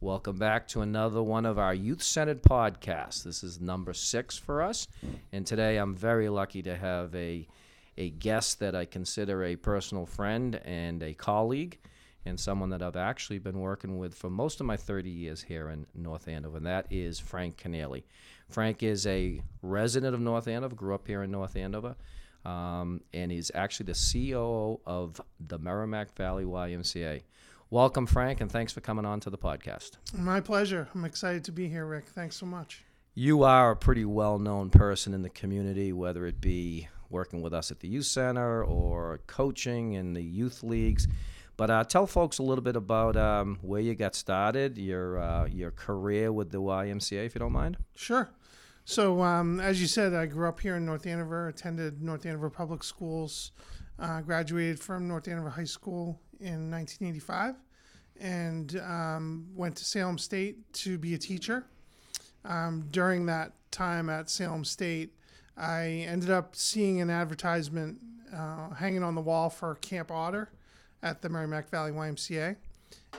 Welcome back to another one of our youth centered podcasts. This is number six for us, and today I'm very lucky to have a a guest that I consider a personal friend and a colleague, and someone that I've actually been working with for most of my 30 years here in North Andover, and that is Frank Canelli. Frank is a resident of North Andover, grew up here in North Andover, um, and he's actually the COO of the Merrimack Valley YMCA. Welcome, Frank, and thanks for coming on to the podcast. My pleasure. I'm excited to be here, Rick. Thanks so much. You are a pretty well known person in the community, whether it be working with us at the youth center or coaching in the youth leagues. But uh, tell folks a little bit about um, where you got started, your uh, your career with the YMCA, if you don't mind. Sure. So, um, as you said, I grew up here in North Andover, attended North Andover Public Schools, uh, graduated from North Andover High School in 1985 and um, went to Salem State to be a teacher. Um, during that time at Salem State, I ended up seeing an advertisement uh, hanging on the wall for Camp Otter at the Merrimack Valley YMCA.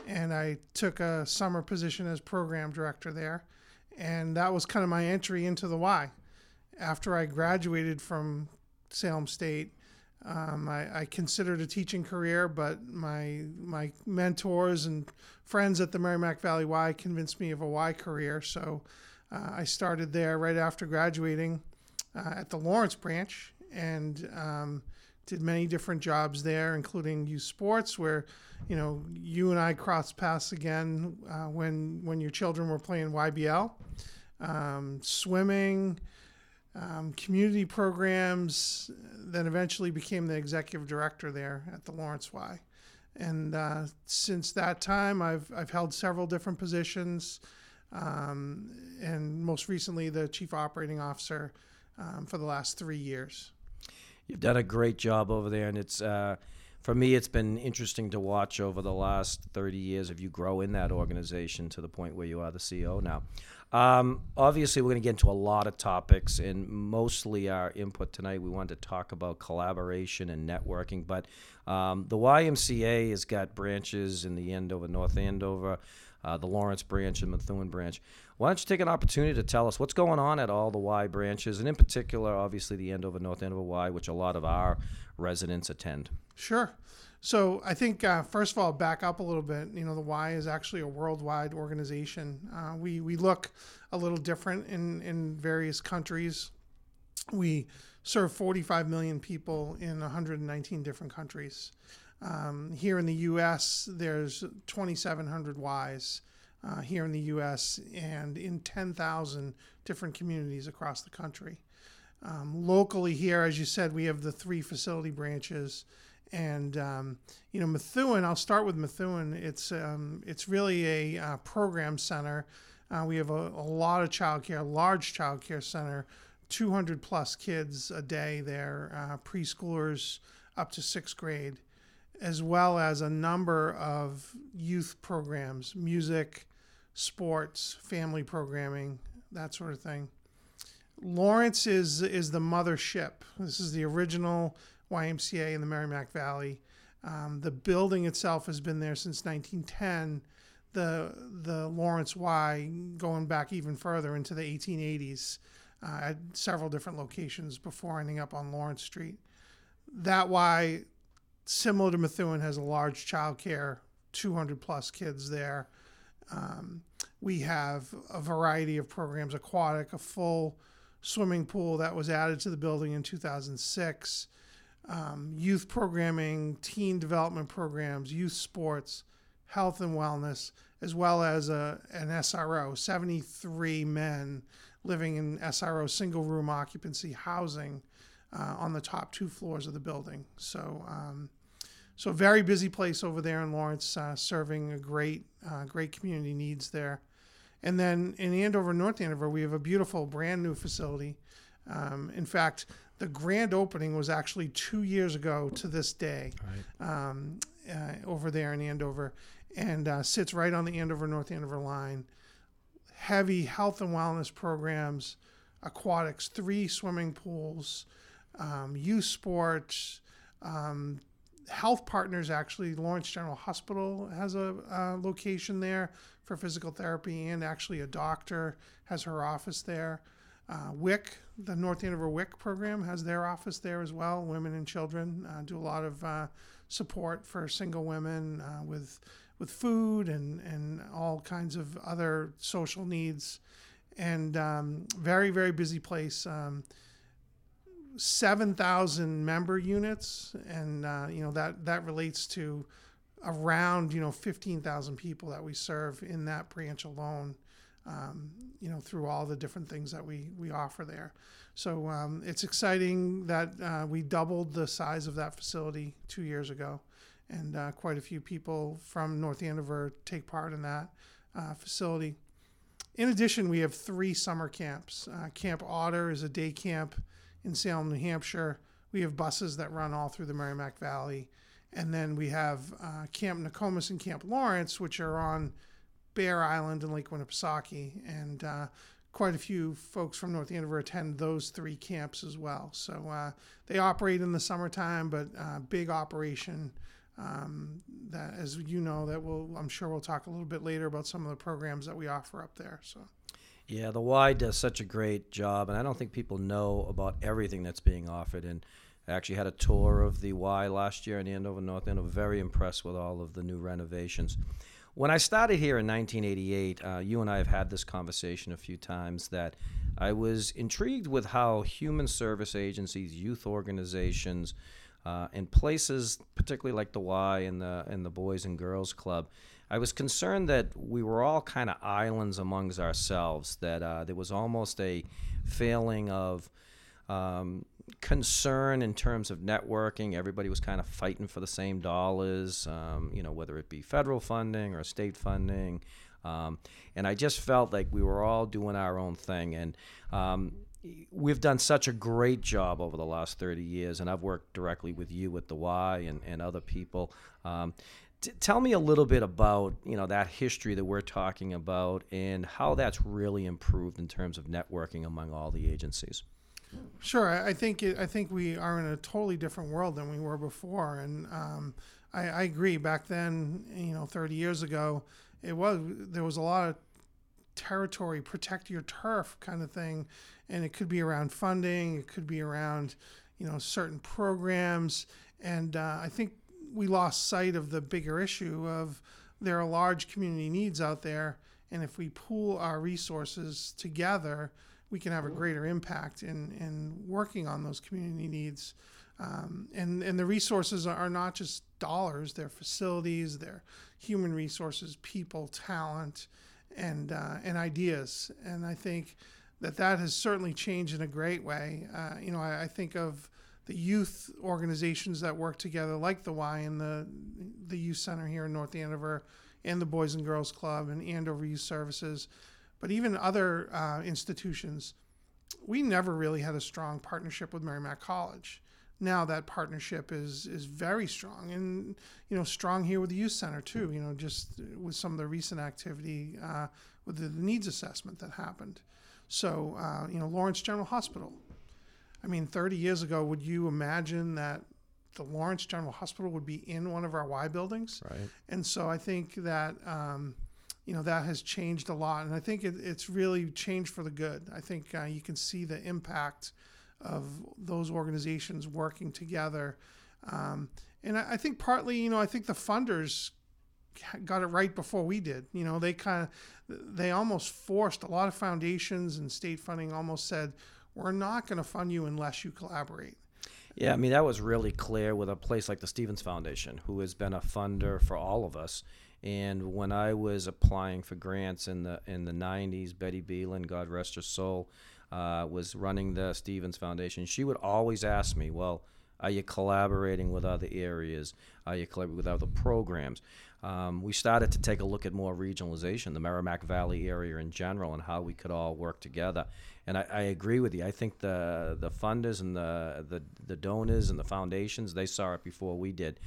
And I took a summer position as program director there. And that was kind of my entry into the Y. After I graduated from Salem State, um, I, I, considered a teaching career, but my my mentors and friends at the Merrimack Valley Y convinced me of a Y career. So uh, I started there right after graduating uh, at the Lawrence branch and um, did many different jobs there, including youth sports, where you know you and I crossed paths again uh, when when your children were playing YBL, um, swimming um, community programs, then eventually became the executive director there at the Lawrence Y. And uh, since that time, I've, I've held several different positions, um, and most recently, the chief operating officer um, for the last three years. You've done a great job over there, and it's uh, for me, it's been interesting to watch over the last 30 years of you grow in that organization to the point where you are the CEO now. Um, obviously, we're going to get into a lot of topics, and mostly our input tonight, we wanted to talk about collaboration and networking. But um, the YMCA has got branches in the Andover, North Andover, uh, the Lawrence branch, and Methuen branch. Why don't you take an opportunity to tell us what's going on at all the Y branches, and in particular, obviously, the Andover, North Andover Y, which a lot of our residents attend? Sure. So I think uh, first of all, back up a little bit. You know, the Y is actually a worldwide organization. Uh, we we look a little different in in various countries. We serve 45 million people in 119 different countries. Um, here in the U.S., there's 2,700 Ys. Uh, here in the U.S. and in 10,000 different communities across the country. Um, locally, here, as you said, we have the three facility branches and um, you know Methuen. I'll start with Methuen. It's um, it's really a uh, program center. Uh, we have a, a, lot of childcare, large childcare center, 200 plus kids a day there, uh, preschoolers up to sixth grade, as well as a number of youth programs, music, sports, family programming, that sort of thing. Lawrence is is the mothership. This is the original YMCA in the Merrimack Valley. Um, the building itself has been there since 1910. The the Lawrence Y going back even further into the 1880s uh, at several different locations before ending up on Lawrence Street. That Y, similar to Methuen, has a large child care, 200 plus kids there. Um, we have a variety of programs, aquatic, a full swimming pool that was added to the building in 2006 um, youth programming, teen development programs, youth sports, health and wellness, as well as a, an SRO, 73 men living in SRO single room occupancy housing uh, on the top two floors of the building. So, um, so very busy place over there in Lawrence, uh, serving a great, uh, great community needs there. And then in Andover, North Andover, we have a beautiful brand new facility. Um, in fact, the grand opening was actually two years ago to this day right. um, uh, over there in Andover and uh, sits right on the Andover North Andover line. Heavy health and wellness programs, aquatics, three swimming pools, um, youth sports, um, health partners actually, Lawrence General Hospital has a uh, location there for physical therapy, and actually a doctor has her office there. Uh, WIC, the North Andover WIC program, has their office there as well. Women and children uh, do a lot of uh, support for single women uh, with with food and and all kinds of other social needs, and um, very very busy place. Um, Seven thousand member units, and uh, you know that that relates to around you know fifteen thousand people that we serve in that branch alone um, you know, through all the different things that we, we offer there. So um, it's exciting that uh, we doubled the size of that facility two years ago, and uh, quite a few people from North Andover take part in that uh, facility. In addition, we have three summer camps. Uh, camp Otter is a day camp in Salem, New Hampshire. We have buses that run all through the Merrimack Valley. And then we have uh, Camp Nokomis and Camp Lawrence, which are on Bear Island and Lake Winnipesaukee, and uh, quite a few folks from North Andover attend those three camps as well. So uh, they operate in the summertime, but uh, big operation. Um, that, as you know, that we'll I'm sure we'll talk a little bit later about some of the programs that we offer up there. So. Yeah, the Y does such a great job, and I don't think people know about everything that's being offered. And I actually had a tour of the Y last year in the Andover, North Andover. Very impressed with all of the new renovations. When I started here in 1988, uh, you and I have had this conversation a few times that I was intrigued with how human service agencies, youth organizations, uh, and places, particularly like the Y and the and the Boys and Girls Club, I was concerned that we were all kind of islands amongst ourselves. That uh, there was almost a failing of um, concern in terms of networking. Everybody was kind of fighting for the same dollars, um, you know, whether it be federal funding or state funding. Um, and I just felt like we were all doing our own thing. And um, we've done such a great job over the last 30 years. And I've worked directly with you at the Y and, and other people. Um, t- tell me a little bit about you know that history that we're talking about and how that's really improved in terms of networking among all the agencies. Sure, I think it, I think we are in a totally different world than we were before, and um, I, I, agree. Back then, you know, 30 years ago, it was there was a lot of territory, protect your turf kind of thing, and it could be around funding, it could be around, you know, certain programs, and uh, I think we lost sight of the bigger issue of there are large community needs out there, and if we pool our resources together we can have a greater impact in, in working on those community needs. Um, and, and the resources are not just dollars, they're facilities, they're human resources, people, talent, and, uh, and ideas. And I think that that has certainly changed in a great way. Uh, you know, I, I, think of the youth organizations that work together, like the Y and the, the Youth Center here in North Andover, and the Boys and Girls Club, and Andover Youth Services but even other uh, institutions, we never really had a strong partnership with Merrimack College. Now that partnership is is very strong, and you know, strong here with the youth center too. You know, just with some of the recent activity uh, with the needs assessment that happened. So, uh, you know, Lawrence General Hospital. I mean, 30 years ago, would you imagine that the Lawrence General Hospital would be in one of our Y buildings? Right. And so I think that um, you know that has changed a lot, and I think it, it's really changed for the good. I think uh, you can see the impact of those organizations working together, um, and I, I, think partly, you know, I think the funders got it right before we did. You know, they kind of they almost forced a lot of foundations and state funding almost said, "We're not going to fund you unless you collaborate." Yeah, I mean that was really clear with a place like the Stevens Foundation, who has been a funder for all of us and when I was applying for grants in the in the 90s, Betty Beelan, God rest her soul, uh, was running the Stevens Foundation. She would always ask me, "Well, are you collaborating with other areas? Are you collaborating with other programs?" Um, we started to take a look at more regionalization, the Merrimack Valley area in general, and how we could all work together. And I, I agree with you. I think the the funders and the, the the donors and the foundations they saw it before we did.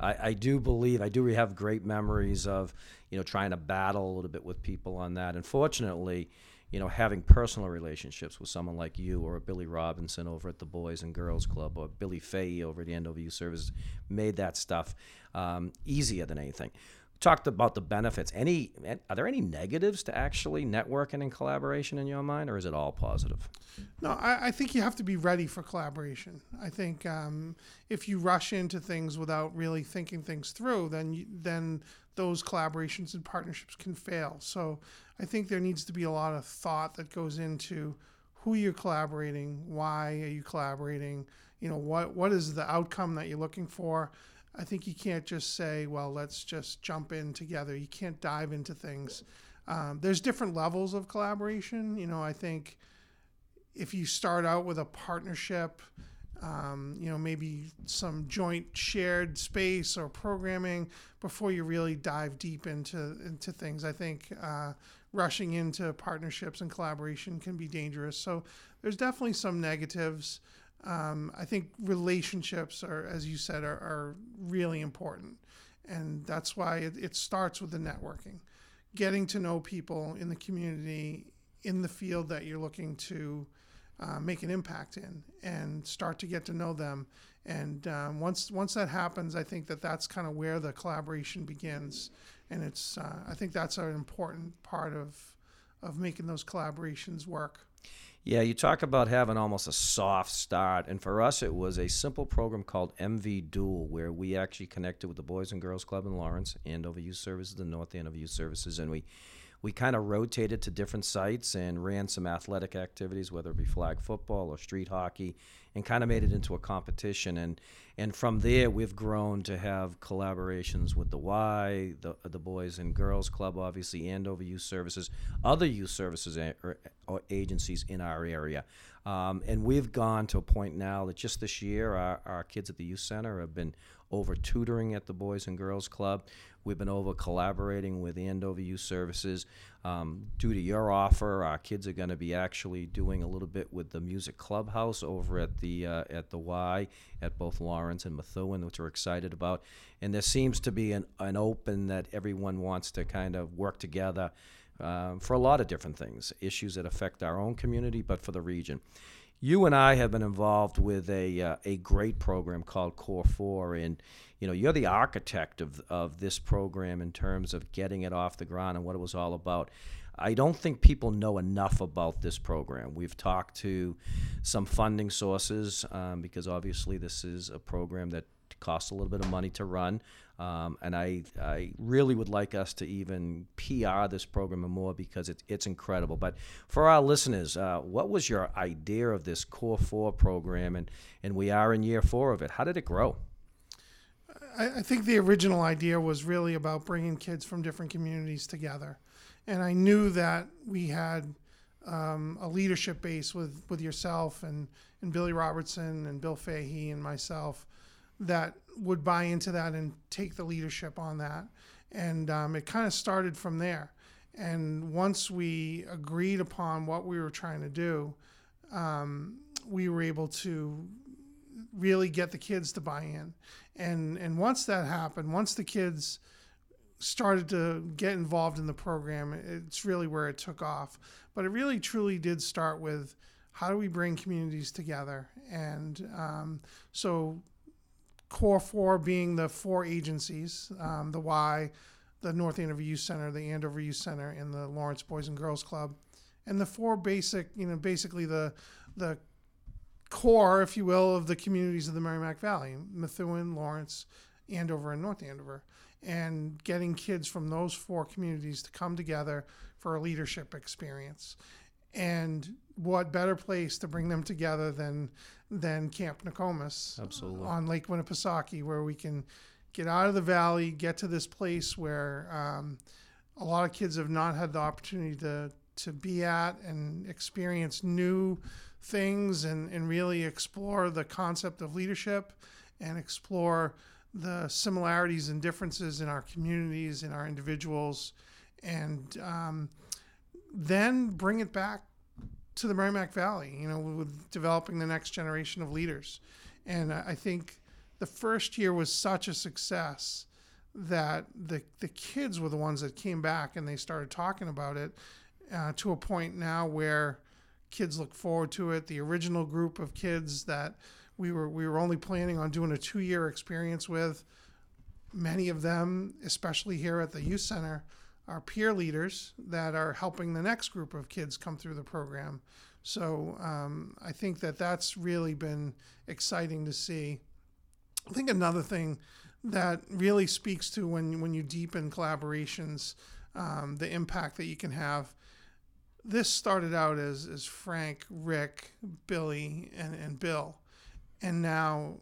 I, I do believe I do have great memories of you know trying to battle a little bit with people on that. Unfortunately, you know, having personal relationships with someone like you or Billy Robinson over at the Boys and Girls Club or Billy Fahey over at the NWU Service made that stuff um, easier than anything. Talked about the benefits. Any are there any negatives to actually networking and collaboration in your mind, or is it all positive? No, I, I think you have to be ready for collaboration. I think um, if you rush into things without really thinking things through, then you, then those collaborations and partnerships can fail. So I think there needs to be a lot of thought that goes into who you're collaborating, why are you collaborating, you know, what what is the outcome that you're looking for. I think you can't just say, well, let's just jump in together. You can't dive into things. Um, there's different levels of collaboration. You know, I think if you start out with a partnership, um, you know, maybe some joint shared space or programming before you really dive deep into into things. I think uh, rushing into partnerships and collaboration can be dangerous. So there's definitely some negatives. Um, I think relationships are, as you said, are, are really important, and that's why it, it starts with the networking, getting to know people in the community in the field that you're looking to uh, make an impact in and start to get to know them. And um, once once that happens, I think that that's kind of where the collaboration begins. And it's uh, I think that's an important part of of making those collaborations work. Yeah, you talk about having almost a soft start, and for us, it was a simple program called MV Dual, where we actually connected with the Boys and Girls Club in Lawrence, Andover Youth Services, the North Andover Youth Services, and we we kind of rotated to different sites and ran some athletic activities, whether it be flag football or street hockey, and kind of made it into a competition. And and from there, we've grown to have collaborations with the Y, the the Boys and Girls Club, obviously, Andover Youth Services, other youth services a, or, agencies in our area. Um, and we've gone to a point now that just this year, our, our kids at the youth center have been over tutoring at the Boys and Girls Club. We've been over collaborating with Andover Youth Services. Um, due to your offer, our kids are going to be actually doing a little bit with the Music Clubhouse over at the uh, at the Y at both Lawrence and Methuen, which we're excited about. And there seems to be an, an open that everyone wants to kind of work together uh, for a lot of different things, issues that affect our own community, but for the region you and I have been involved with a uh, a great program called Core Four, and you know you're the architect of of this program in terms of getting it off the ground and what it was all about. I don't think people know enough about this program. We've talked to some funding sources um, because obviously this is a program that costs a little bit of money to run. Um, and I, I really would like us to even PR this program more because it, it's incredible. But for our listeners, uh, what was your idea of this Core 4 program? And, and we are in year four of it. How did it grow? I, I think the original idea was really about bringing kids from different communities together. And I knew that we had um, a leadership base with, with yourself and, and Billy Robinson and Bill Fahey and myself that would buy into that and take the leadership on that. And um, it kind of started from there. And once we agreed upon what we were trying to do, um, we were able to really get the kids to buy in. And and once that happened, once the kids started to get involved in the program, it's really where it took off. But it really truly did start with how do we bring communities together? And um, so core four being the four agencies um, the Y, the North Andover Youth Center, the Andover Youth Center, and the Lawrence Boys and Girls Club. And the four basic, you know, basically the the core, if you will, of the communities of the Merrimack Valley Methuen, Lawrence, Andover, and North Andover. And getting kids from those four communities to come together for a leadership experience. And what better place to bring them together than than Camp Nokomis Absolutely. on Lake Winnipesaukee, where we can get out of the valley, get to this place where um, a lot of kids have not had the opportunity to to be at and experience new things and, and really explore the concept of leadership and explore the similarities and differences in our communities and our individuals and um, then bring it back to the Merrimack Valley, you know, with developing the next generation of leaders. And I think the first year was such a success that the the kids were the ones that came back and they started talking about it. uh, to a point now where kids look forward to it. The original group of kids that we were we were only planning on doing a two year experience with, many of them, especially here at the youth center, are peer leaders that are helping the next group of kids come through the program. So um, I think that that's really been exciting to see. I think another thing that really speaks to when when you deepen collaborations, um, the impact that you can have. This started out as as Frank, Rick, Billy, and and Bill, and now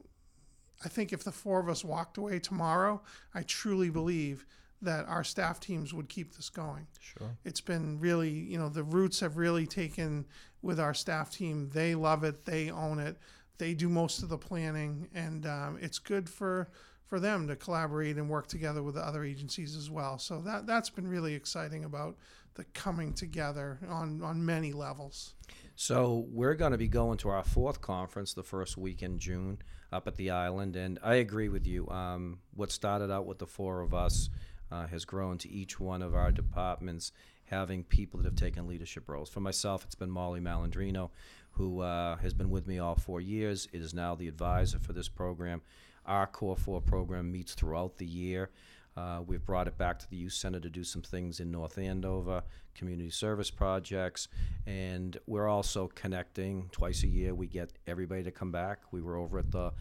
I think if the four of us walked away tomorrow, I truly believe that our staff teams would keep this going. Sure. It's been really, you know, the roots have really taken with our staff team. They love it. They own it. They do most of the planning, and um, it's good for for them to collaborate and work together with the other agencies as well. So that that's been really exciting about the coming together on on many levels. So we're going to be going to our fourth conference the first week in June up at the island, and I agree with you. Um, what started out with the four of us uh, has grown to each one of our departments having people that have taken leadership roles. For myself, it's been Molly Malandrino, who uh, has been with me all four years. It is now the advisor for this program. Our Core 4 program meets throughout the year. Uh, we've brought it back to the youth center to do some things in North Andover, community service projects, and we're also connecting twice a year. We get everybody to come back. We were over at the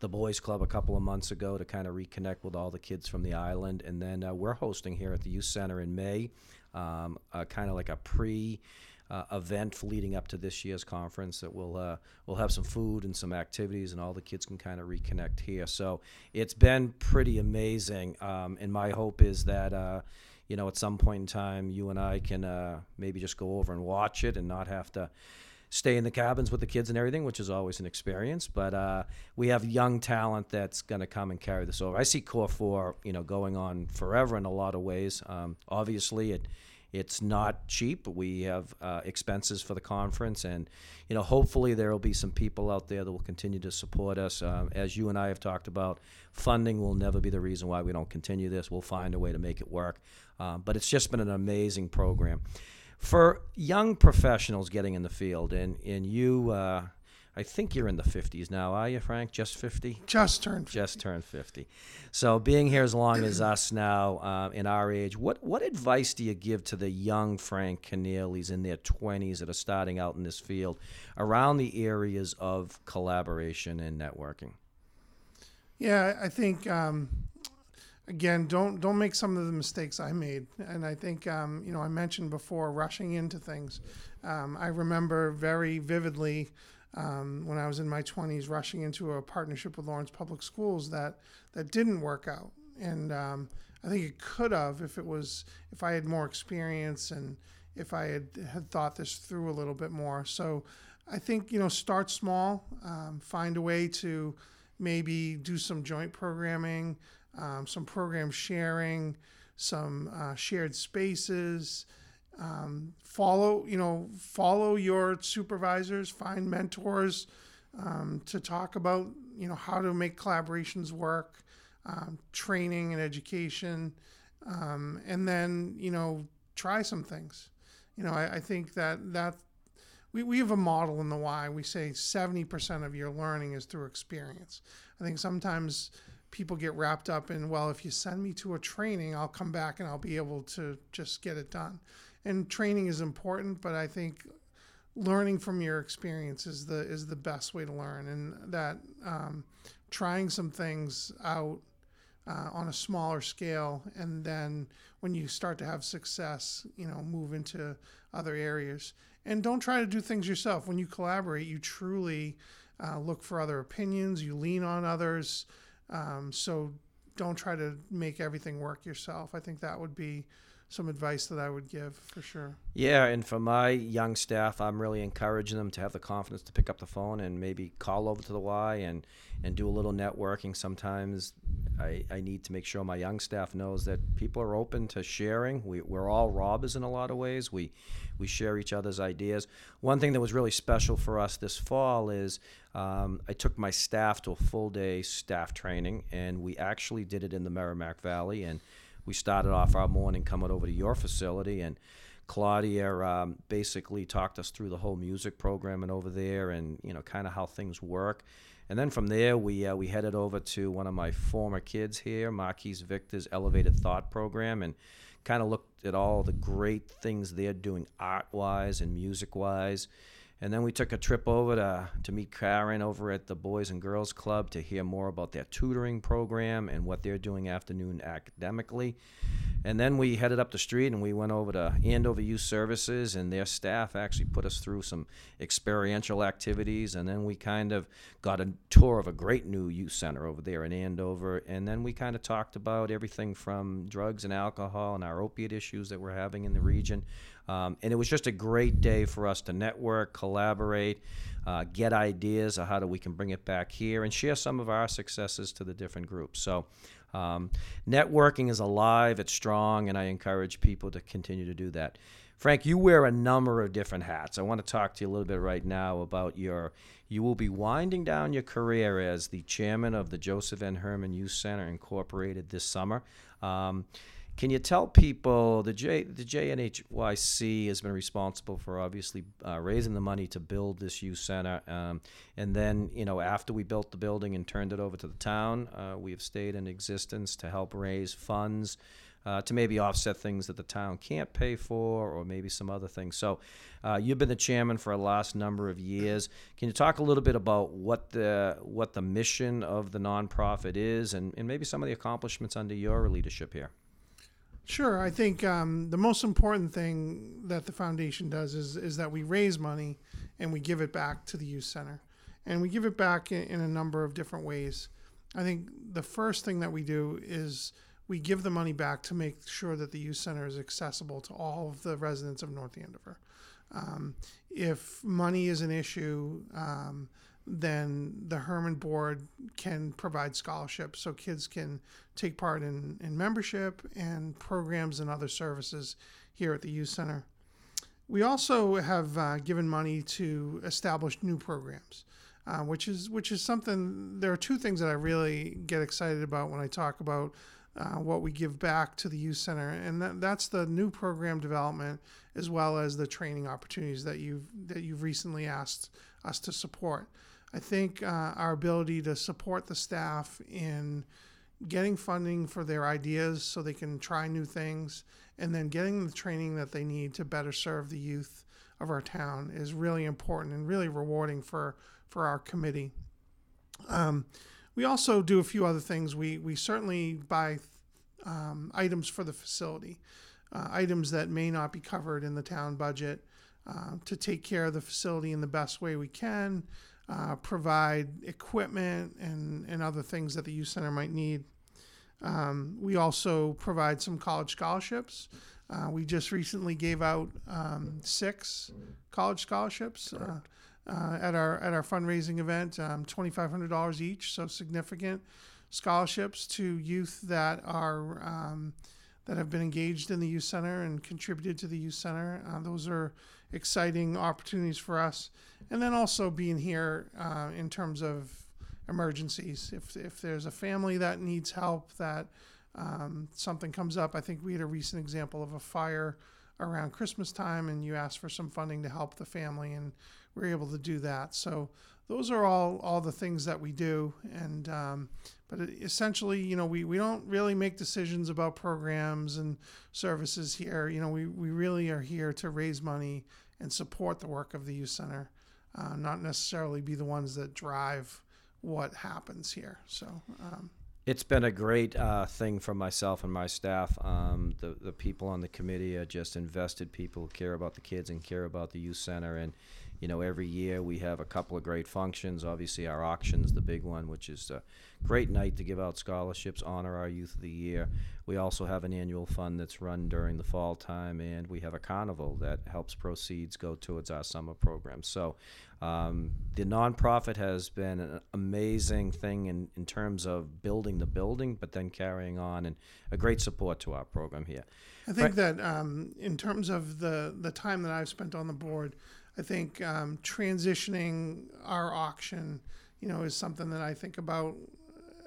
the boys club a couple of months ago to kind of reconnect with all the kids from the island, and then uh, we're hosting here at the youth center in May, um, uh, kind of like a pre. Uh, event leading up to this year's conference that we'll uh, we'll have some food and some activities and all the kids can kind of reconnect here. So it's been pretty amazing, um, and my hope is that uh, you know at some point in time you and I can uh, maybe just go over and watch it and not have to stay in the cabins with the kids and everything, which is always an experience. But uh, we have young talent that's going to come and carry this over. I see Core Four, you know, going on forever in a lot of ways. Um, obviously, it it's not cheap. We have uh, expenses for the conference, and you know, hopefully there will be some people out there that will continue to support us. Um, as you and I have talked about, funding will never be the reason why we don't continue this. We'll find a way to make it work. Um, but it's just been an amazing program for young professionals getting in the field, and and you, uh, I think you're in the 50s now, are you, Frank? Just 50? Just turned. 50. Just turned 50. So being here as long as us now, uh, in our age, what what advice do you give to the young Frank Keneally's in their 20s that are starting out in this field around the areas of collaboration and networking? Yeah, I think um, again, don't don't make some of the mistakes I made. And I think um, you know I mentioned before rushing into things. Um, I remember very vividly um, when I was in my 20s rushing into a partnership with Lawrence Public Schools that that didn't work out. And um, I think it could have if it was if I had more experience and if I had had thought this through a little bit more. So I think you know start small, um, find a way to maybe do some joint programming um, some program sharing, some uh, shared spaces. Um, follow, you know, follow your supervisors, find mentors um, to talk about, you know, how to make collaborations work, um, training and education, um, and then, you know, try some things. You know, I, I think that that we, we have a model in the Y We say 70% of your learning is through experience. I think sometimes people get wrapped up in, well, if you send me to a training, I'll come back and I'll be able to just get it done. And training is important, but I think learning from your experience is the is the best way to learn, and that um, trying some things out uh, on a smaller scale, and then when you start to have success, you know, move into other areas. And don't try to do things yourself. When you collaborate, you truly uh, look for other opinions. You lean on others. Um, so don't try to make everything work yourself. I think that would be some advice that I would give for sure. Yeah, and for my young staff, I'm really encouraging them to have the confidence to pick up the phone and maybe call over to the Y and, and do a little networking. Sometimes I, I need to make sure my young staff knows that people are open to sharing. We, we're all robbers in a lot of ways. We, we share each other's ideas. One thing that was really special for us this fall is um, I took my staff to a full day staff training, and we actually did it in the Merrimack Valley. And we started off our morning coming over to your facility and Claudia um, basically talked us through the whole music programming over there, and you know, kind of how things work. And then from there, we uh, we headed over to one of my former kids here, Marquise Victor's Elevated Thought program, and kind of looked at all the great things they're doing art wise and music wise. And then we took a trip over to, to meet Karen over at the Boys and Girls Club to hear more about their tutoring program and what they're doing afternoon academically. And then we headed up the street and we went over to Andover Youth Services, and their staff actually put us through some experiential activities. And then we kind of got a tour of a great new youth center over there in Andover. And then we kind of talked about everything from drugs and alcohol and our opiate issues that we're having in the region. Um, and it was just a great day for us to network, collaborate, uh, get ideas of how do we can bring it back here, and share some of our successes to the different groups. So. Um, networking is alive, it's strong, and I encourage people to continue to do that. Frank, you wear a number of different hats. I want to talk to you a little bit right now about your. You will be winding down your career as the chairman of the Joseph N. Herman Youth Center Incorporated this summer. Um, can you tell people the J the JNHYC has been responsible for obviously uh, raising the money to build this youth center, um, and then you know after we built the building and turned it over to the town, uh, we have stayed in existence to help raise funds. Uh, to maybe offset things that the town can't pay for, or maybe some other things. So, uh, you've been the chairman for a last number of years. Can you talk a little bit about what the what the mission of the nonprofit is, and, and maybe some of the accomplishments under your leadership here? Sure. I think um, the most important thing that the foundation does is is that we raise money and we give it back to the youth center, and we give it back in, in a number of different ways. I think the first thing that we do is we give the money back to make sure that the youth center is accessible to all of the residents of North Andover. Um, if money is an issue, um, then the Herman Board can provide scholarships so kids can take part in, in membership and programs and other services here at the Youth Center. We also have uh, given money to establish new programs, uh, which is which is something. There are two things that I really get excited about when I talk about uh, what we give back to the youth center, and that, that's the new program development as well as the training opportunities that you've that you've recently asked us to support. I think uh, our ability to support the staff in getting funding for their ideas so they can try new things and then getting the training that they need to better serve the youth of our town is really important and really rewarding for, for our committee. Um, we also do a few other things. We, we certainly buy um, items for the facility, uh, items that may not be covered in the town budget uh, to take care of the facility in the best way we can uh, provide equipment and, and other things that the youth center might need. Um, we also provide some college scholarships. Uh, we just recently gave out um, six college scholarships uh, uh, at our at our fundraising event, um, twenty five hundred dollars each, so significant scholarships to youth that are um, that have been engaged in the youth center and contributed to the youth center. Uh, those are exciting opportunities for us. And then also being here uh, in terms of emergencies. If, if there's a family that needs help, that um, something comes up, I think we had a recent example of a fire around Christmas time, and you asked for some funding to help the family, and we are able to do that. So those are all all the things that we do, and um, but essentially, you know, we, we don't really make decisions about programs and services here. You know, we, we really are here to raise money and support the work of the youth center, uh, not necessarily be the ones that drive what happens here. So. Um, it's been a great uh, thing for myself and my staff. Um, the the people on the committee are just invested people, care about the kids and care about the youth center. And you know, every year we have a couple of great functions. Obviously, our auction's the big one, which is a great night to give out scholarships, honor our youth of the year. We also have an annual fund that's run during the fall time, and we have a carnival that helps proceeds go towards our summer program. So, um, the nonprofit has been an amazing thing in, in terms of building the building, but then carrying on, and a great support to our program here. I think that um, in terms of the the time that I've spent on the board I think um, transitioning our auction, you know, is something that I think about.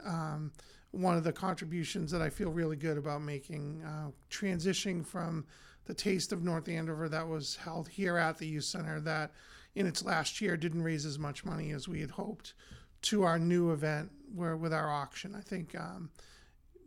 Um, one of the contributions that I feel really good about making, uh, transitioning from the Taste of North Andover that was held here at the youth center that in its last year didn't raise as much money as we had hoped to our new event where with our auction. I think um,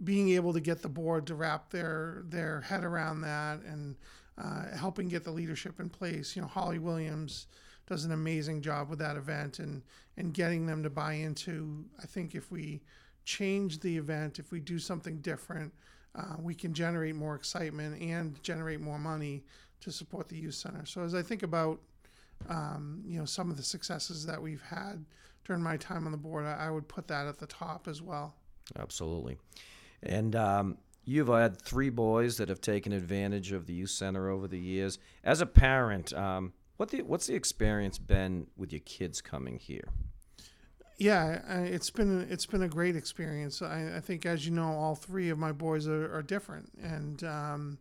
being able to get the board to wrap their their head around that and uh, helping get the leadership in place. You know, Holly Williams does an amazing job with that event and and getting them to buy into. I think if we change the event, if we do something different, uh, we can generate more excitement and generate more money to support the youth center. So as I think about um, you know some of the successes that we've had during my time on the board, I, I would put that at the top as well. Absolutely, and. Um, you've had three boys that have taken advantage of the youth center over the years. As a parent, um, what the, what's the experience been with your kids coming here? Yeah, it's been it's been a great experience. I, I, think, as you know, all three of my boys are, are different, and um,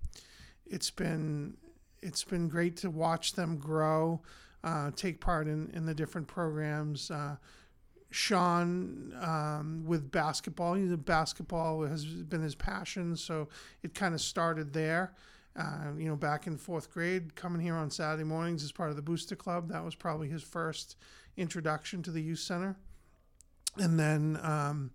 it's been it's been great to watch them grow, uh, take part in, in the different programs. Uh, Sean um, with basketball, he's a basketball has been his passion, so it kind of started there. Uh, you know, back in fourth grade, coming here on Saturday mornings as part of the Booster Club. That was probably his first introduction to the youth center and then um,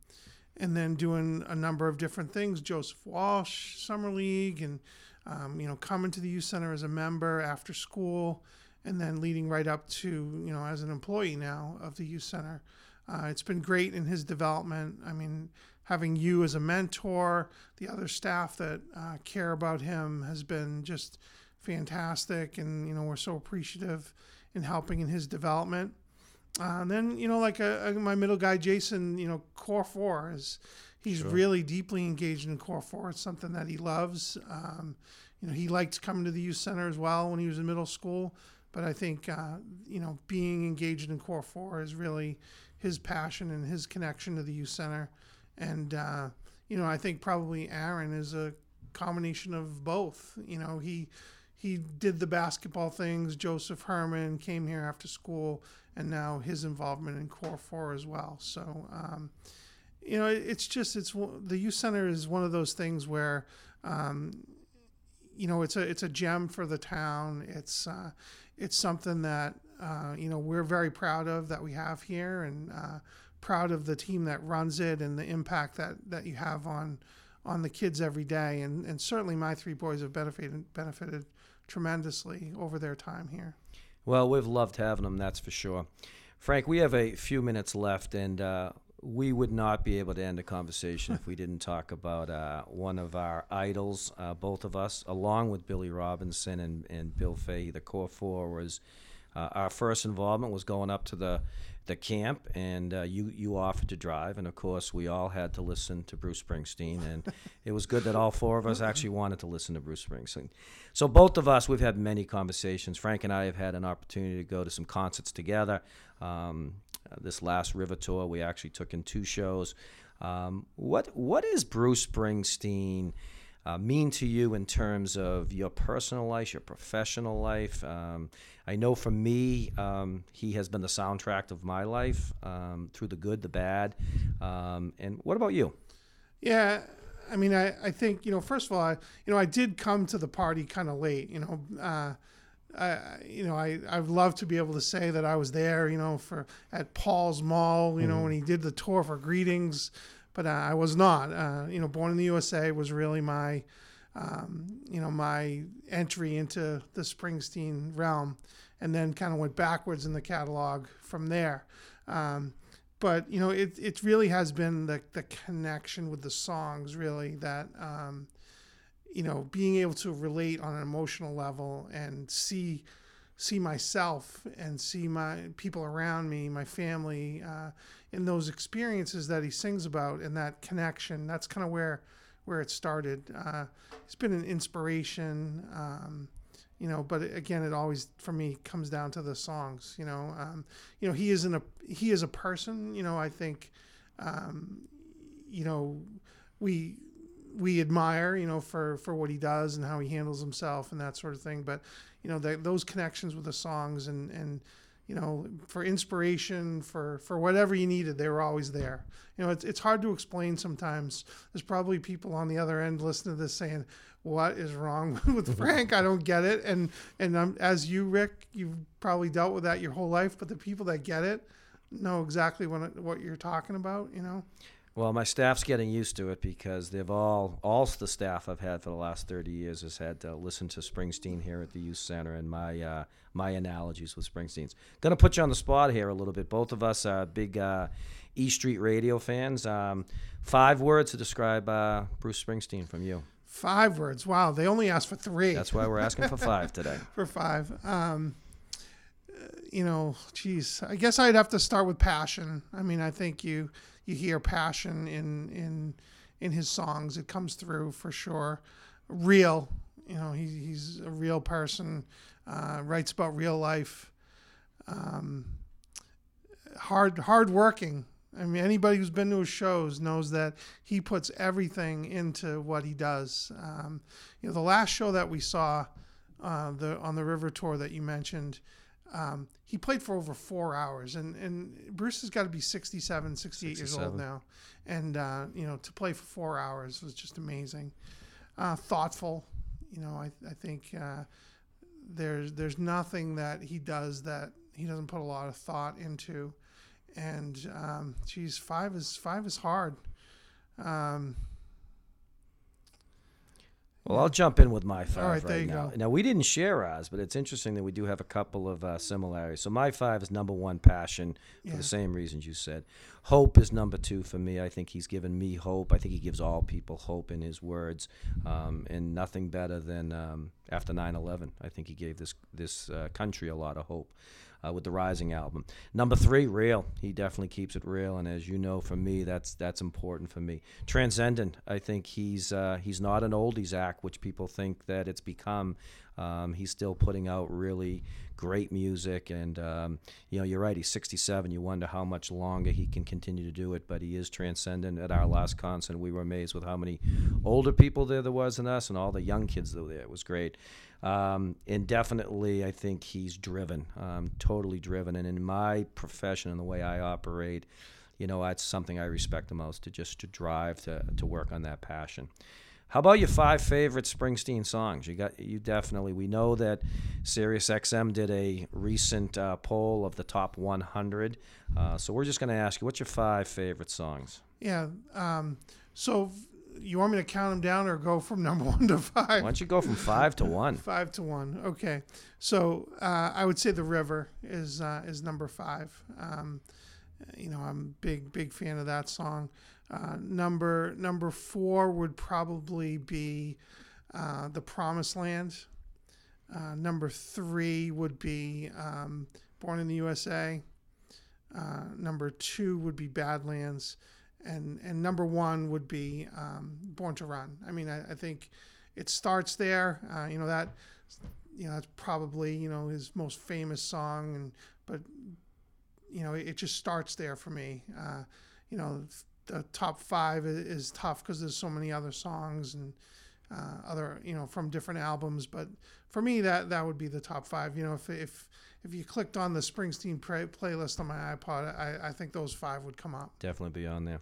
and then doing a number of different things. Joseph Walsh Summer League, and um, you know coming to the youth center as a member after school, and then leading right up to you know as an employee now of the youth center. Uh, it's been great in his development. I mean, having you as a mentor, the other staff that uh, care about him has been just fantastic, and you know we're so appreciative in helping in his development. Uh, and then you know, like a, uh, a, uh, my middle guy, Jason, you know, core four is he's sure. really deeply engaged in core four. It's something that he loves. Um, you know, he liked coming to the youth center as well when he was in middle school. But I think uh, you know, being engaged in core four is really his passion and his connection to the youth center. And uh, you know, I think probably Aaron is a combination of both. You know, he he did the basketball things. Joseph Herman came here after school and now his involvement in Core Four as well. So, um, you know, it's just it's the youth center is one of those things where, um, you know, it's a it's a gem for the town. It's uh, it's something that uh, you know we're very proud of that we have here, and uh, proud of the team that runs it and the impact that that you have on on the kids every day. And and certainly my three boys have benefited benefited tremendously over their time here. Well, we've loved having them, that's for sure. Frank, we have a few minutes left, and uh, we would not be able to end a conversation if we didn't talk about uh, one of our idols, uh, both of us, along with Billy Robinson and, and Bill Fahey. The core four was uh, our first involvement was going up to the the camp, and uh, you you offered to drive, and of course we all had to listen to Bruce Springsteen, and it was good that all four of us actually wanted to listen to Bruce Springsteen. So both of us, we've had many conversations. Frank and I have had an opportunity to go to some concerts together. Um, uh, this last River tour, we actually took in two shows. Um, what what is Bruce Springsteen? uh, mean to you in terms of your personal life, your professional life? Um, I know for me, um, he has been the soundtrack of my life um, through the good, the bad. Um, and what about you? Yeah, I mean, I, I think, you know, first of all, I, you know, I did come to the party kind of late, you know. Uh, I, you know, I, I'd love to be able to say that I was there, you know, for at Paul's Mall, you mm know, mm-hmm. when he did the tour for greetings but uh, I was not. Uh, you know, Born in the USA was really my, um, you know, my entry into the Springsteen realm, and then kind of went backwards in the catalog from there. Um, but you know, it it really has been the the connection with the songs really that. Um, you know, being able to relate on an emotional level and see see myself and see my people around me, my family, uh, in those experiences that he sings about and that connection. That's kind of where where it started. Uh, it's been an inspiration, um, you know. But again, it always for me comes down to the songs. You know, um, you know he isn't a he is a person. You know, I think, um, you know, we we admire, you know, for for what he does and how he handles himself and that sort of thing. But you know, the, those connections with the songs and and you know, for inspiration, for for whatever you needed, they were always there. You know, it's it's hard to explain sometimes. There's probably people on the other end listening to this saying, "What is wrong with Frank? I don't get it." And and um, as you, Rick, you've probably dealt with that your whole life, but the people that get it know exactly what what you're talking about. You know. Well, my staff's getting used to it because they've all, all the staff I've had for the last 30 years has had to listen to Springsteen here at the youth center and my uh, my analogies with Springsteen's. Going to put you on the spot here a little bit. Both of us are big uh, E Street Radio fans. Um, five words to describe uh, Bruce Springsteen from you. Five words. Wow, they only asked for three. That's why we're asking for five today. for five. Um, you know, geez, I guess I'd have to start with passion. I mean, I think you you hear passion in in in his songs. It comes through for sure. Real, you know, he, he's a real person. Uh, writes about real life. Um, hard hard working. I mean, anybody who's been to his shows knows that he puts everything into what he does. Um, you know, the last show that we saw, uh, the on the River Tour that you mentioned, um, he played for over four hours, and, and Bruce has got to be 67, 68 years old now, and uh, you know to play for four hours was just amazing. Uh, thoughtful, you know, I I think uh, there's there's nothing that he does that he doesn't put a lot of thought into, and um, geez, five is five is hard. Um, well, I'll jump in with my five All right, right there you now. go. Now we didn't share ours, but it's interesting that we do have a couple of uh, similarities. So my five is number one, passion, for Yeah. the same reasons you said. Hope is number two for me. I think he's given me hope. I think he gives all people hope in his words, um, and nothing better than um, after 9/11. I think he gave this this uh, country a lot of hope. Uh, with the Rising album, number three, real. He definitely keeps it real, and as you know, for me, that's that's important for me. Transcendent. I think he's uh, he's not an oldies act, which people think that it's become. Um, he's still putting out really great music, and um, you know, you're right. He's 67. You wonder how much longer he can continue to do it, but he is transcendent. At our last concert, we were amazed with how many older people there there was than us, and all the young kids that were there. It was great. Um, and definitely, I think he's driven, um, totally driven. And in my profession and the way I operate, you know, that's something I respect the most to just to drive to, to work on that passion. How about your five favorite Springsteen songs? You got you definitely. We know that SiriusXM did a recent uh, poll of the top 100. Uh, so we're just going to ask you, what's your five favorite songs? yeah. Um, so you want me to count them down or go from number one to five? Why don't you go from five to one? Five to one. Okay. So uh, I would say the river is uh, is number five. Um, you know, I'm big big fan of that song. Uh, number number four would probably be uh, the Promised Land. Uh, number three would be um, Born in the USA. Uh, number two would be Badlands, and and number one would be um, Born to Run. I mean, I, I think it starts there. Uh, you know that you know that's probably you know his most famous song, and but you know it, just starts there for me. Uh, you know the top five i- is tough because there's so many other songs and uh, other you know from different albums, but for me that that would be the top five. You know if if if you clicked on the Springsteen play, playlist on my iPod, I, I think those five would come up. Definitely be on there.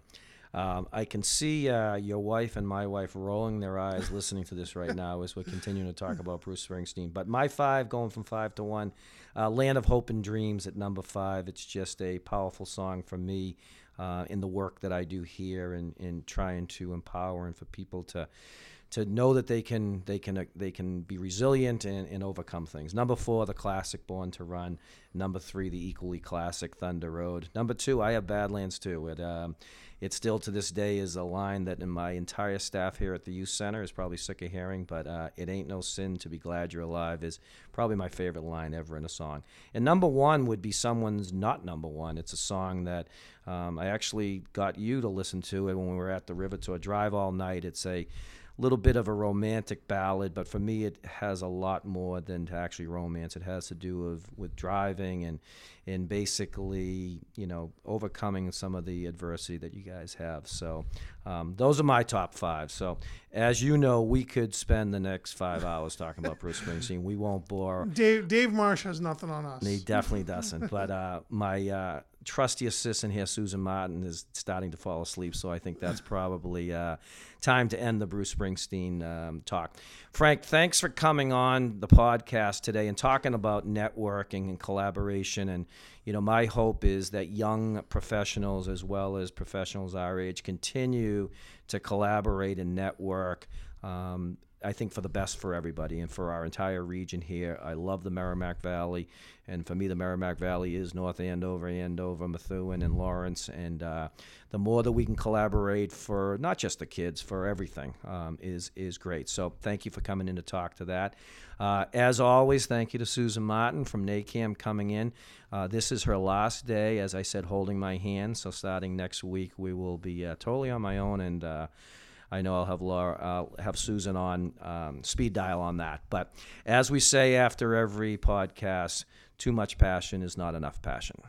Um, I can see uh, your wife and my wife rolling their eyes listening to this right now as we're continuing to talk about Bruce Springsteen. But my five, going from five to one, uh, Land of Hope and Dreams at number five. It's just a powerful song for me uh, in the work that I do here and in trying to empower and for people to to know that they can they can they can be resilient and, and overcome things. Number four, the classic Born to Run. Number three, the equally classic Thunder Road. Number two, I have Badlands too. It um, it still to this day is a line that in my entire staff here at the youth center is probably sick of hearing. But uh, it ain't no sin to be glad you're alive is probably my favorite line ever in a song. And number one would be someone's not number one. It's a song that um, I actually got you to listen to it when we were at the River Tour Drive all night. It's a little bit of a romantic ballad, but for me, it has a lot more than to actually romance. It has to do with, with driving and and basically, you know, overcoming some of the adversity that you guys have. So, um, those are my top five. So, as you know, we could spend the next five hours talking about Bruce Springsteen. We won't bore. Dave Dave Marsh has nothing on us. He definitely doesn't. But uh, my uh, trusty assistant here, Susan Martin, is starting to fall asleep. So I think that's probably uh, time to end the Bruce Springsteen um, talk. Frank, thanks for coming on the podcast today and talking about networking and collaboration. And, you know, my hope is that young professionals as well as professionals our age continue to collaborate and network. Um, I think for the best for everybody and for our entire region here. I love the Merrimack Valley, and for me, the Merrimack Valley is North Andover, Andover, Methuen, and Lawrence. And uh, the more that we can collaborate for not just the kids, for everything, um, is is great. So thank you for coming in to talk to that. Uh, as always, thank you to Susan Martin from NACAM coming in. Uh, this is her last day, as I said, holding my hand. So starting next week, we will be uh, totally on my own and. I know I'll have Laura, have Susan on um, speed dial on that. But as we say after every podcast, too much passion is not enough passion.